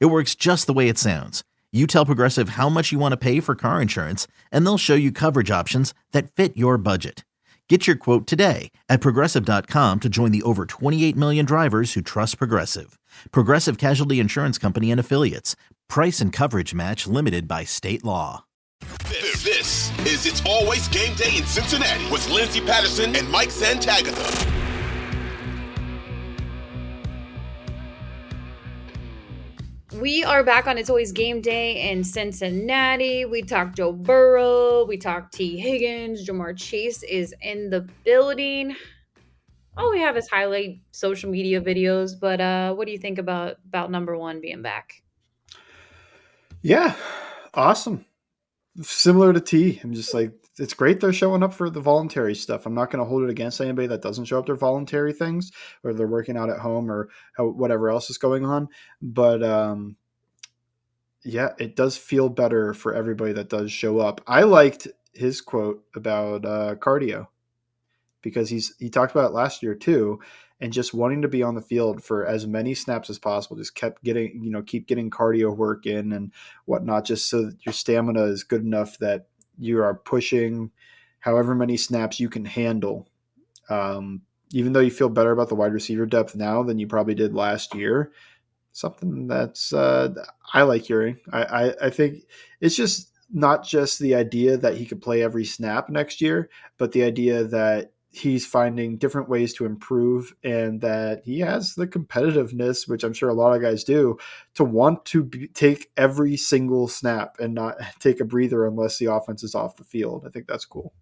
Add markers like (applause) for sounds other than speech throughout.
It works just the way it sounds. You tell Progressive how much you want to pay for car insurance, and they'll show you coverage options that fit your budget. Get your quote today at progressive.com to join the over 28 million drivers who trust Progressive. Progressive Casualty Insurance Company and Affiliates. Price and coverage match limited by state law. This, this is It's Always Game Day in Cincinnati with Lindsay Patterson and Mike Santagata. We are back on It's Always Game Day in Cincinnati. We talked Joe Burrow. We talked Tee Higgins. Ja'Marr Chase is in the building. All we have is highlight social media videos. But uh, what do you think about about number one being back? Yeah, awesome. Similar to T, I'm just like it's great they're showing up for the voluntary stuff. I'm not going to hold it against anybody that doesn't show up their voluntary things, or they're working out at home, or whatever else is going on. But um, yeah, it does feel better for everybody that does show up. I liked his quote about uh, cardio because he's he talked about it last year too, and just wanting to be on the field for as many snaps as possible. Just kept getting you know keep getting cardio work in and whatnot, just so that your stamina is good enough that you are pushing however many snaps you can handle. Um, even though you feel better about the wide receiver depth now than you probably did last year, something that's uh, I like hearing. I, I, I think it's just not just the idea that he could play every snap next year, but the idea that he's finding different ways to improve and that he has the competitiveness which i'm sure a lot of guys do to want to be, take every single snap and not (laughs) take a breather unless the offense is off the field i think that's cool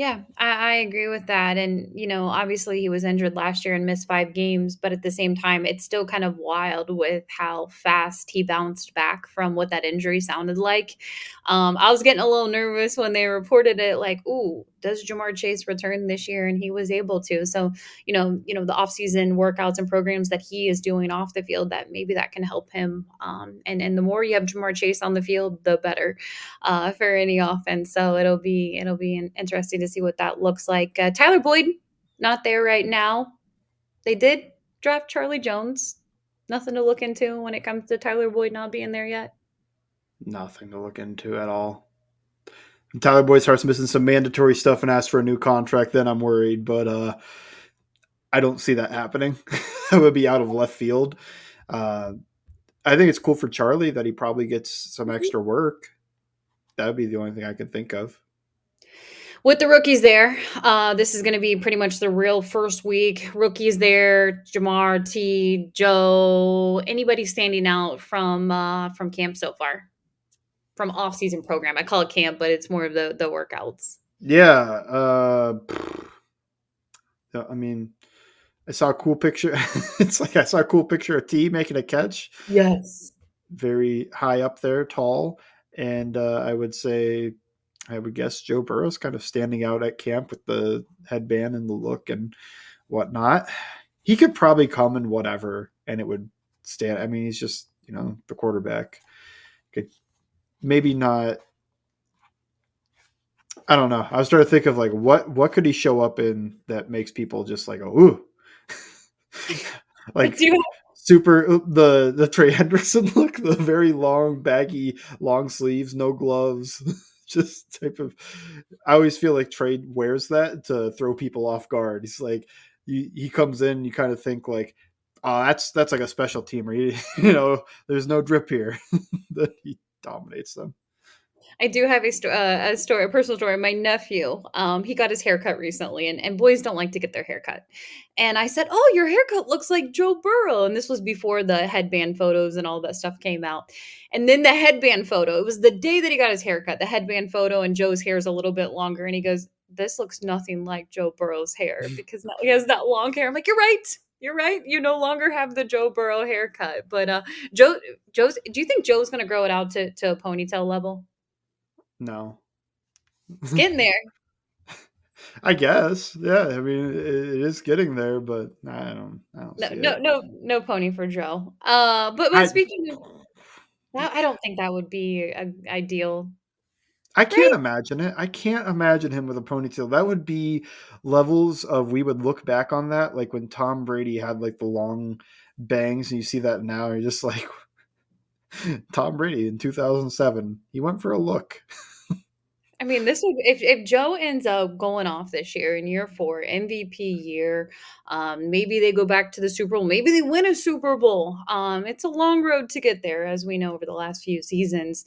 yeah, I, I agree with that. And, you know, obviously he was injured last year and missed five games, but at the same time, it's still kind of wild with how fast he bounced back from what that injury sounded like. Um, I was getting a little nervous when they reported it, like, ooh, does Ja'Marr Chase return this year? And he was able to. So, you know, you know, the offseason workouts and programs that he is doing off the field, that maybe that can help him. Um, and and the more you have Ja'Marr Chase on the field, the better uh, for any offense. So it'll be it'll be interesting to see what that looks like. Uh, Tyler Boyd, not there right now. They did draft Charlie Jones. Nothing to look into when it comes to Tyler Boyd not being there yet. Nothing to look into at all. Tyler Boyd starts missing some mandatory stuff and asks for a new contract, then I'm worried. But uh, I don't see that happening. (laughs) that would be out of left field. Uh, I think it's cool for Charlie that he probably gets some extra work. That would be the only thing I could think of. With the rookies there, uh, this is going to be pretty much the real first week. Rookies there, Ja'Marr, T, Joe, anybody standing out from uh, from camp so far? From off season program. I call it camp, but it's more of the the workouts. Yeah. Uh, I mean, I saw a cool picture. (laughs) it's like I saw a cool picture of T making a catch. Yes. Very high up there, tall, and uh, I would say, I would guess Joe Burrow's kind of standing out at camp with the headband and the look and whatnot. He could probably come in whatever, and it would stand. I mean, he's just you know the quarterback. Could maybe not I don't know. I was trying to think of like what what could he show up in that makes people just like oh ooh. (laughs) like (laughs) super uh, the the Trey Hendrickson (laughs) look, the very long baggy long sleeves, no gloves. just type of I always feel like Trey wears that to throw people off guard. He's like he, he comes in, you kind of think like, oh, that's that's like a special teamer. You, you know, there's no drip here. that he dominates them. I do have a, sto- uh, a story, a personal story. My nephew, um, he got his haircut recently, and, and boys don't like to get their haircut. And I said, "Oh, your haircut looks like Joe Burrow." And this was before the headband photos and all that stuff came out. And then the headband photo. It was the day that he got his haircut. The headband photo, and Joe's hair is a little bit longer. And he goes, "This looks nothing like Joe Burrow's hair (laughs) because now he has that long hair." I'm like, "You're right. You're right. You no longer have the Joe Burrow haircut, but uh, Joe, Joe's. Do you think Joe's going to grow it out to to a ponytail level? No, it's getting there. (laughs) I guess, yeah. I mean, it, it is getting there, but I don't. I don't no, no, it. no, no pony for Joe. Uh, but, but I, speaking of, (laughs) I don't think that would be a, ideal I can't right? imagine it. I can't imagine him with a ponytail. That would be levels of we would look back on that, like when Tom Brady had like the long bangs, and you see that now, and you're just (laughs) like Tom Brady in 2007. He went for a look. I mean, this would if if Joe ends up going off this year in year four, MVP year, um, maybe they go back to the Super Bowl, maybe they win a Super Bowl. Um, it's a long road to get there, as we know over the last few seasons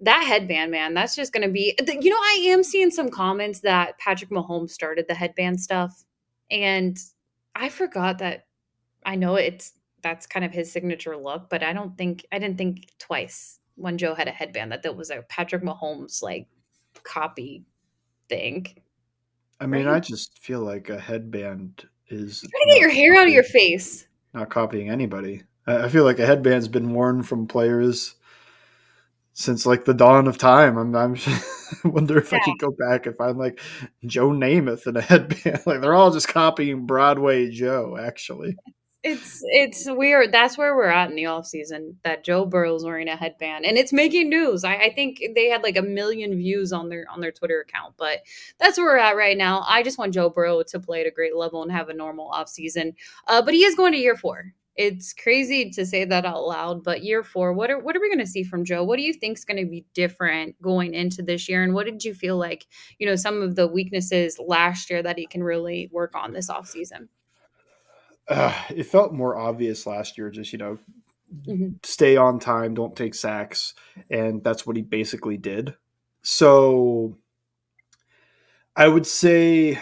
that headband, man, that's just going to be, you know, I am seeing some comments that Patrick Mahomes started the headband stuff. And I forgot that I know it's, that's kind of his signature look, but I don't think, I didn't think twice when Joe had a headband that that was a Patrick Mahomes like copy thing. I mean, right? I just feel like a headband is. You're trying to get your hair out of your face. Not copying anybody. I feel like a headband's been worn from players since like the dawn of time. I'm, I'm (laughs) wonder if yeah. I could go back and find like Joe Namath in a headband. (laughs) like they're all just copying Broadway Joe, actually. It's it's weird. That's where we're at in the off season. That Joe Burrow's wearing a headband, and it's making news. I, I think they had like a million views on their on their Twitter account, but that's where we're at right now. I just want Joe Burrow to play at a great level and have a normal off season. Uh, but he is going to year four, it's crazy to say that out loud, but year four, what are what are we going to see from Joe? What do you think is going to be different going into this year? And what did you feel like, you know, some of the weaknesses last year that he can really work on this offseason? Uh, it felt more obvious last year, just, you know, mm-hmm. stay on time, don't take sacks. And that's what he basically did. So I would say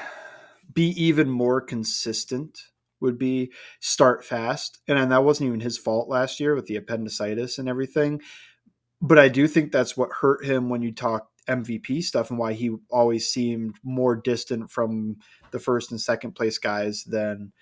be even more consistent would be start fast. And that wasn't even his fault last year with the appendicitis and everything. But I do think that's what hurt him when you talk MVP stuff and why he always seemed more distant from the first and second place guys than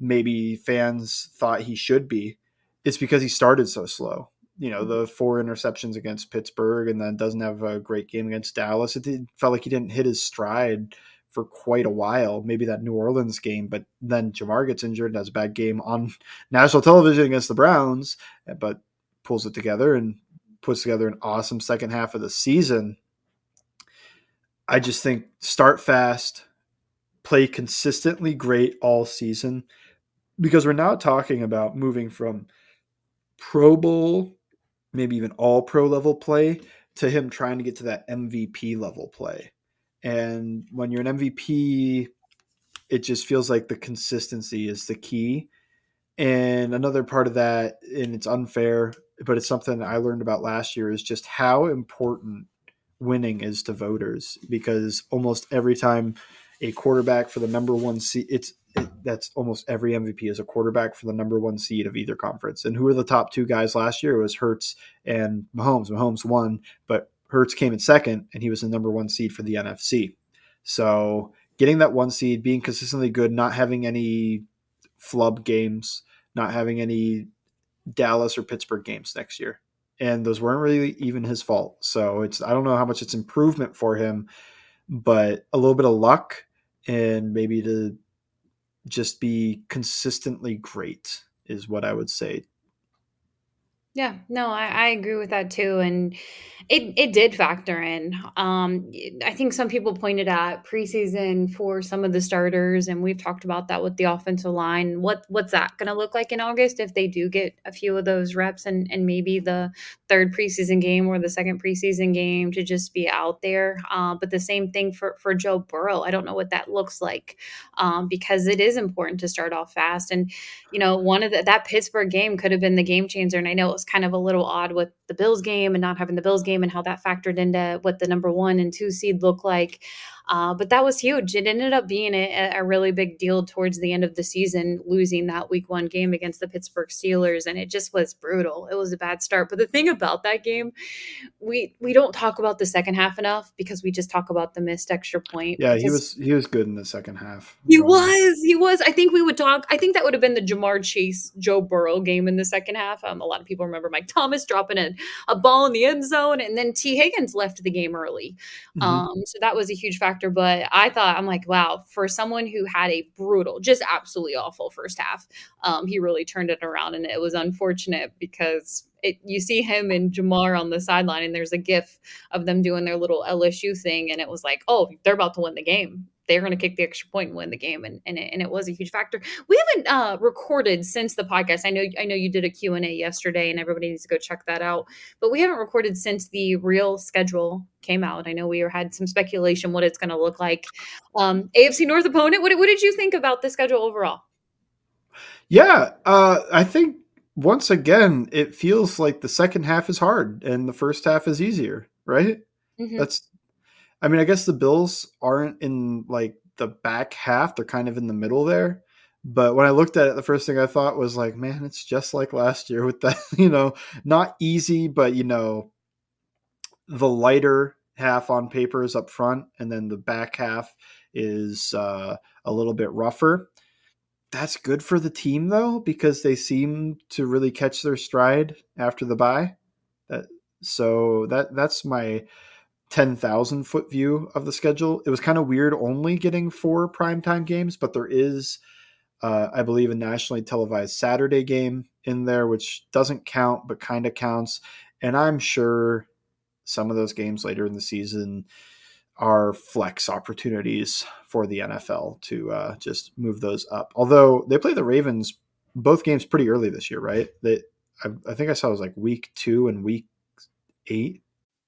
maybe fans thought he should be. It's because he started so slow. You know, the mm-hmm. four interceptions against Pittsburgh and then doesn't have a great game against Dallas. It felt like he didn't hit his stride for quite a while, maybe that New Orleans game, but then Ja'Marr gets injured and has a bad game on (laughs) national television against the Browns, eh, but pulls it together and puts together an awesome second half of the season. I just think start fast, play consistently great all season, because we're now talking about moving from Pro Bowl, maybe even all pro level play, to him trying to get to that MVP level play. And when you're an MVP, it just feels like the consistency is the key. And another part of that, and it's unfair, but it's something I learned about last year, is just how important winning is to voters because almost every time a quarterback for the number one seed, it's it, that's almost every MVP is a quarterback for the number one seed of either conference. And who were the top two guys last year? It was Hurts and Mahomes. Mahomes won, but Hurts came in second, and he was the number one seed for the NFC. So getting that one seed, being consistently good, not having any flub games, not having any Dallas or Pittsburgh games next year. And those weren't really even his fault. So it's I don't know how much it's improvement for him, but a little bit of luck and maybe to just be consistently great is what I would say yeah, no, I, I agree with that too. And it, it did factor in. Um, I think some people pointed at preseason for some of the starters, and we've talked about that with the offensive line. What what's that going to look like in August if they do get a few of those reps and, and maybe the third preseason game or the second preseason game to just be out there? Uh, but the same thing for, for Joe Burrow. I don't know what that looks like um, because it is important to start off fast. And, you know, one of the, that Pittsburgh game could have been the game changer. And I know was kind of a little odd with the Bills game and not having the Bills game and how that factored into what the number one and two seed look like. Uh, but that was huge. It ended up being a, a, really big deal towards the end of the season, losing that week one game against the Pittsburgh Steelers, and it just was brutal. It was a bad start. But the thing about that game, we we don't talk about the second half enough because we just talk about the missed extra point. Yeah, he was he was good in the second half. He was he was. I think we would talk. I think that would have been the Ja'Marr Chase Joe Burrow game in the second half. Um, a lot of people remember Mike Thomas dropping a, a ball in the end zone, and then Tee Higgins left the game early. Mm-hmm. Um, so that was a huge factor factor, but I thought I'm like, wow, for someone who had a brutal, just absolutely awful first half, um, he really turned it around, and it was unfortunate because it, you see him and Ja'Marr on the sideline, and there's a GIF of them doing their little LSU thing, and it was like, oh, they're about to win the game they're going to kick the extra point and win the game and and it, and it was a huge factor. We haven't uh, recorded since the podcast. I know i know you did a q&a yesterday and everybody needs to go check that out but we haven't recorded since the real schedule came out. I know we had some speculation what it's going to look like. Um, afc north opponent what, what did you think about the schedule overall? Yeah uh, i think once again it feels like the second half is hard and the first half is easier right? Mm-hmm. that's I mean, I guess the Bills aren't in like the back half; they're kind of in the middle there. But when I looked at it, the first thing I thought was like, man, it's just like last year with that, (laughs) you know, not easy, but you know, the lighter half on paper is up front, and then the back half is uh, a little bit rougher. That's good for the team though, because they seem to really catch their stride after the bye. That so that that's my 10,000 foot view of the schedule. It was kind of weird only getting four primetime games, but there is, uh, I believe, a nationally televised Saturday game in there, which doesn't count, but kind of counts. And I'm sure some of those games later in the season are flex opportunities for the NFL to uh, just move those up. Although they play the Ravens both games pretty early this year, right? They, I, I think I saw it was like week two and week eight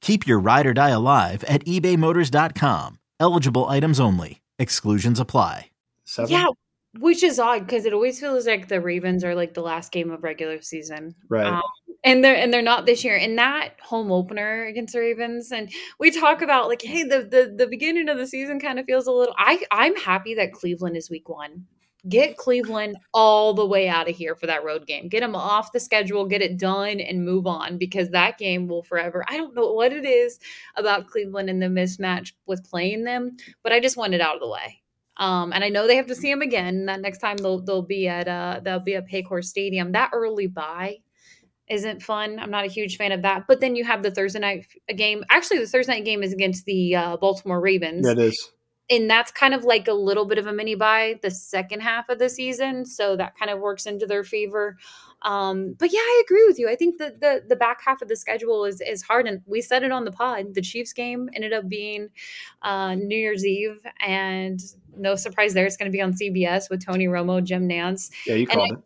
Keep your ride or die alive at ebaymotors.com. Eligible items only. Exclusions apply. Seven? Yeah, which is odd because it always feels like the Ravens are like the last game of regular season, right? Um, and they're and they're not this year. And that home opener against the Ravens, and we talk about like, hey, the the the beginning of the season kind of feels a little. I I'm happy that Cleveland is week one. Get Cleveland all the way out of here for that road game. Get them off the schedule, get it done, and move on because that game will forever. I don't know what it is about Cleveland and the mismatch with playing them, but I just want it out of the way. Um, and I know they have to see him again. That next time they'll they'll be at uh they'll be at Paycor Stadium. That early bye isn't fun. I'm not a huge fan of that. But then you have the Thursday night game. Actually, the Thursday night game is against the uh, Baltimore Ravens. That is. And that's kind of like a little bit of a mini bye the second half of the season. So that kind of works into their favor. Um, but yeah, I agree with you. I think that the the back half of the schedule is is hard, and we said it on the pod. The Chiefs game ended up being uh, New Year's Eve, and no surprise there. It's going to be on CBS with Tony Romo, Jim Nantz Yeah, you called I, it.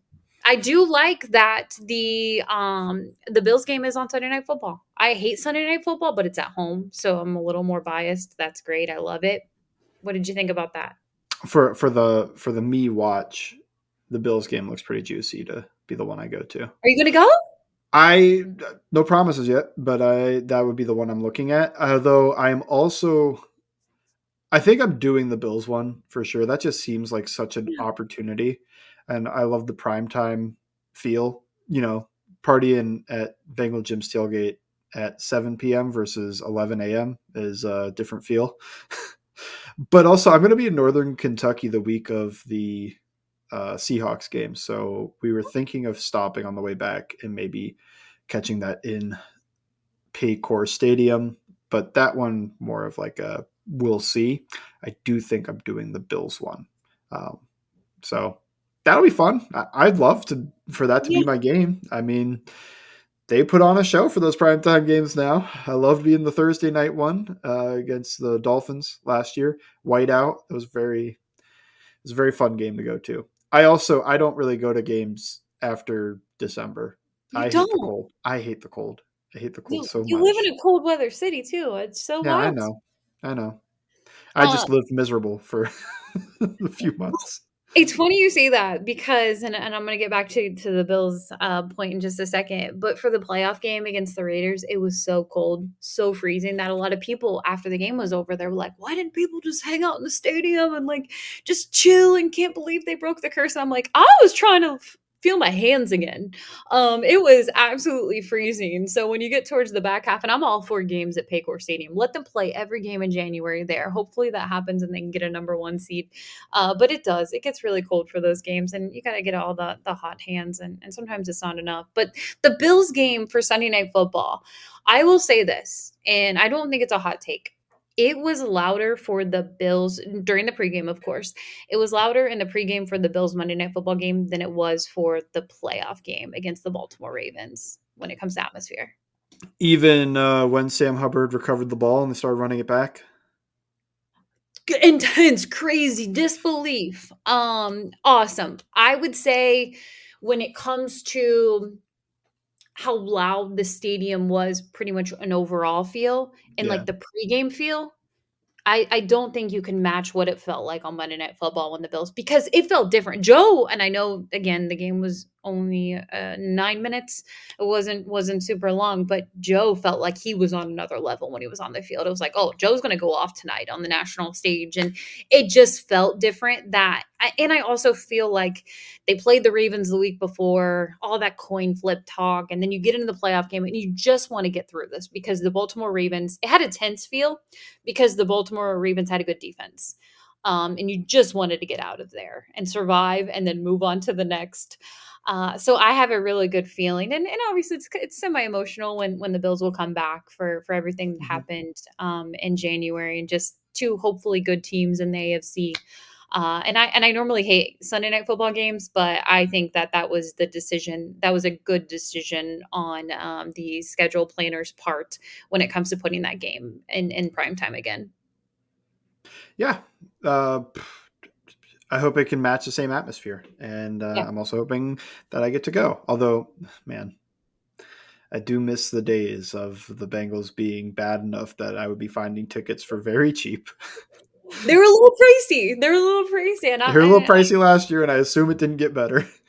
I do like that the um the Bills game is on Sunday Night Football. I hate Sunday Night Football, but it's at home, so I'm a little more biased. That's great. I love it. What did you think about that? For for the for the me watch, the Bills game looks pretty juicy to be the one I go to. Are you going to go? I no promises yet, but I that would be the one I'm looking at. Although I am also I think I'm doing the Bills one for sure. That just seems like such an opportunity. And I love the prime time feel, you know, partying at Bengal Jim's tailgate at 7 p.m. versus 11 a.m. is a different feel. (laughs) but also, I'm going to be in Northern Kentucky the week of the uh, Seahawks game. So we were thinking of stopping on the way back and maybe catching that in Paycor Stadium. But that one more of like a we'll see. I do think I'm doing the Bills one. Um, so that'll be fun. I, would love to for that to yeah. be my game. I mean, they put on a show for those primetime games now. I loved being the Thursday night one uh, against the Dolphins last year. Whiteout. It was very it was a very fun game to go to. I also I don't really go to games after December. You I don't. hate the cold. I hate the cold. I hate the cold you, so you much. You live in a cold weather city too. It's so yeah, wild. I know. I know. I uh, just lived miserable for (laughs) a few months. It's funny you say that because, and, and I'm going to get back to, to the Bills uh, point in just a second, but for the playoff game against the Raiders, it was so cold, so freezing that a lot of people after the game was over, they were like, why didn't people just hang out in the stadium and like just chill and can't believe they broke the curse? And I'm like, I was trying to feel my hands again. Um, it was absolutely freezing. So when you get towards the back half, and I'm all for games at Paycor Stadium, let them play every game in January there. Hopefully that happens and they can get a number one seed. Uh, but it does. It gets really cold for those games, and you got to get all the the hot hands, and, and sometimes it's not enough. But the Bills game for Sunday Night Football, I will say this, and I don't think it's a hot take it was louder for the Bills during the pregame, of course. It was louder in the pregame for the Bills Monday Night Football game than it was for the playoff game against the Baltimore Ravens when it comes to atmosphere. Even uh, when Sam Hubbard recovered the ball and they started running it back? Intense, crazy disbelief. Um, awesome. I would say when it comes to how loud the stadium was pretty much an overall feel and yeah. like the pregame feel I, I don't think you can match what it felt like on Monday Night Football when the Bills because it felt different. Joe and I know again the game was only uh, nine minutes. It wasn't wasn't super long, but Joe felt like he was on another level when he was on the field. It was like, oh, Joe's going to go off tonight on the national stage, and it just felt different. That and I also feel like they played the Ravens the week before, all that coin flip talk, and then you get into the playoff game and you just want to get through this because the Baltimore Ravens it had a tense feel because the Baltimore Ravens had a good defense. Um, and you just wanted to get out of there and survive and then move on to the next. Uh, so I have a really good feeling, and, and obviously it's it's semi emotional when when the Bills will come back for for everything that mm-hmm. happened um, in January and just two hopefully good teams in the AFC. Uh, and I and I normally hate Sunday night football games, but I think that that was the decision. That was a good decision on um, the schedule planner's part when it comes to putting that game in in prime time again. Yeah, uh, I hope it can match the same atmosphere, and uh, yeah. I'm also hoping that I get to go. Although, man, I do miss the days of the Bengals being bad enough that I would be finding tickets for very cheap. They were a little pricey. They were a little pricey, and I, they were a little pricey I, last year, and I assume it didn't get better. (laughs)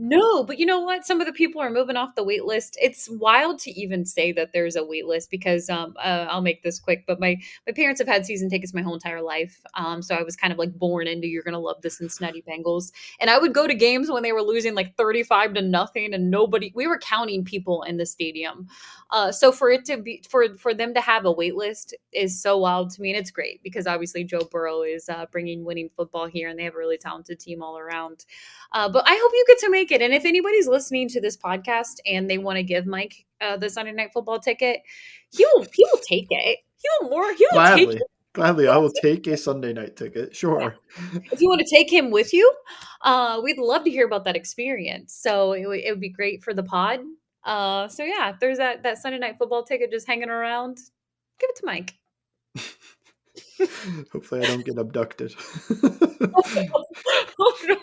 No, but you know what? Some of the people are moving off the wait list. It's wild to even say that there's a wait list because um, uh, I'll make this quick. But my my parents have had season tickets my whole entire life, um, so I was kind of like born into you're gonna love the Cincinnati Bengals. And I would go to games when they were losing like 35 to nothing, and nobody. We were counting people in the stadium. Uh, so for it to be for for them to have a wait list is so wild to me, and it's great because obviously Joe Burrow is uh, bringing winning football here, and they have a really talented team all around. Uh, but I hope you get to make it. And if anybody's listening to this podcast and they want to give Mike uh, the Sunday Night Football ticket, he will he will take it. He will more. He will Gladly. take it. Gladly, I will take a Sunday night ticket. Sure. If you want to take him with you, uh, we'd love to hear about that experience. So it, w- it would be great for the pod. Uh, so yeah, if there's that that Sunday night football ticket just hanging around, give it to Mike. Hopefully, I don't get abducted. (laughs) oh, no.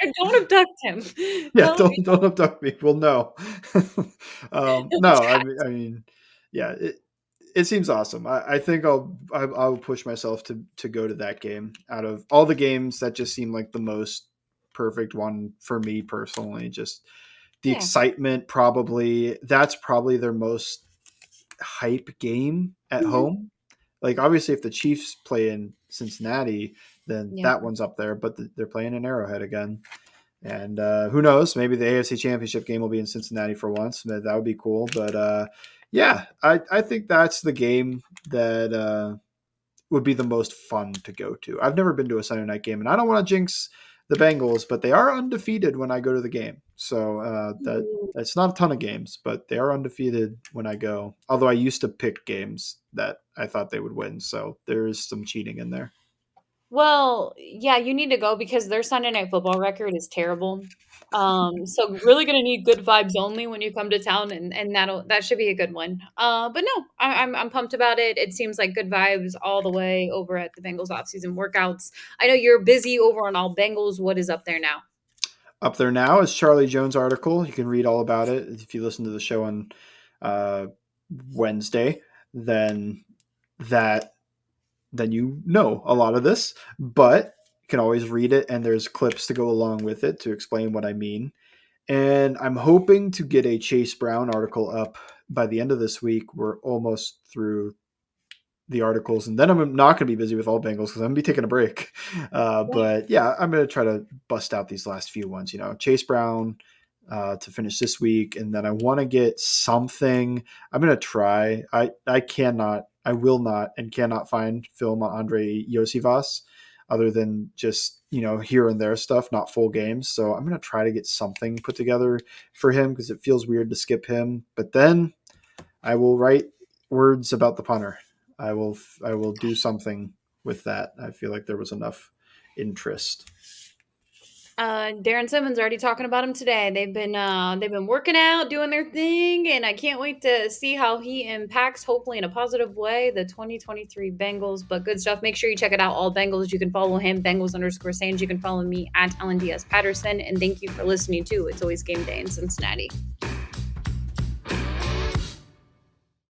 And don't abduct him. (laughs) Yeah, don't don't, don't abduct me. Well, no, (laughs) um, no. I mean, I mean, yeah. It, it seems awesome. I, I think I'll I, I'll push myself to to go to that game. Out of all the games, that just seemed like the most perfect one for me personally. Just the yeah. excitement, probably that's probably their most hype game at mm-hmm. home like obviously if the Chiefs play in Cincinnati, then yeah. that one's up there. But the, they're playing in Arrowhead again, and uh, who knows? Maybe the AFC Championship game will be in Cincinnati for once. That would be cool. But uh, yeah, I I think that's the game that uh, would be the most fun to go to. I've never been to a Sunday night game, and I don't want to jinx the Bengals, but they are undefeated when I go to the game. So uh, that that's not a ton of games, but they are undefeated when I go. Although I used to pick games that I thought they would win, so there is some cheating in there. Well, yeah, you need to go because their Sunday night football record is terrible. Um, so really gonna need good vibes only when you come to town, and and that'll that should be a good one. Uh, but no, I, I'm I'm pumped about it. It seems like good vibes all the way over at the Bengals offseason workouts. I know you're busy over on all Bengals. What is up there now? Up there now is Charlie Jones' article. You can read all about it if you listen to the show on uh, Wednesday. Then that then you know a lot of this, but you can always read it and there's clips to go along with it to explain what I mean. And I'm hoping to get a Chase Brown article up by the end of this week. We're almost through the articles, and then I'm not going to be busy with all Bengals because I'm going to be taking a break. (laughs) Uh, but yeah, I'm going to try to bust out these last few ones. You know, Chase Brown uh, to finish this week, and then I want to get something. I'm going to try. I I cannot I will not and cannot find film on Andrei Iosivas other than just, you know, here and there stuff, not full games. So I'm to try to get something put together for him because it feels weird to skip him. But then I will write words about the punter. I will I will do something with that. I feel like there was enough interest. Uh, Darrin Simmons already talking about him today. They've been uh, they've been working out, doing their thing, and I can't wait to see how he impacts, hopefully in a positive way, the 2023 Bengals. But good stuff. Make sure you check it out. All Bengals. You can follow him, Bengals underscore sans. You can follow me at Ellen Diaz Patterson. And thank you for listening too. It's always game day in Cincinnati.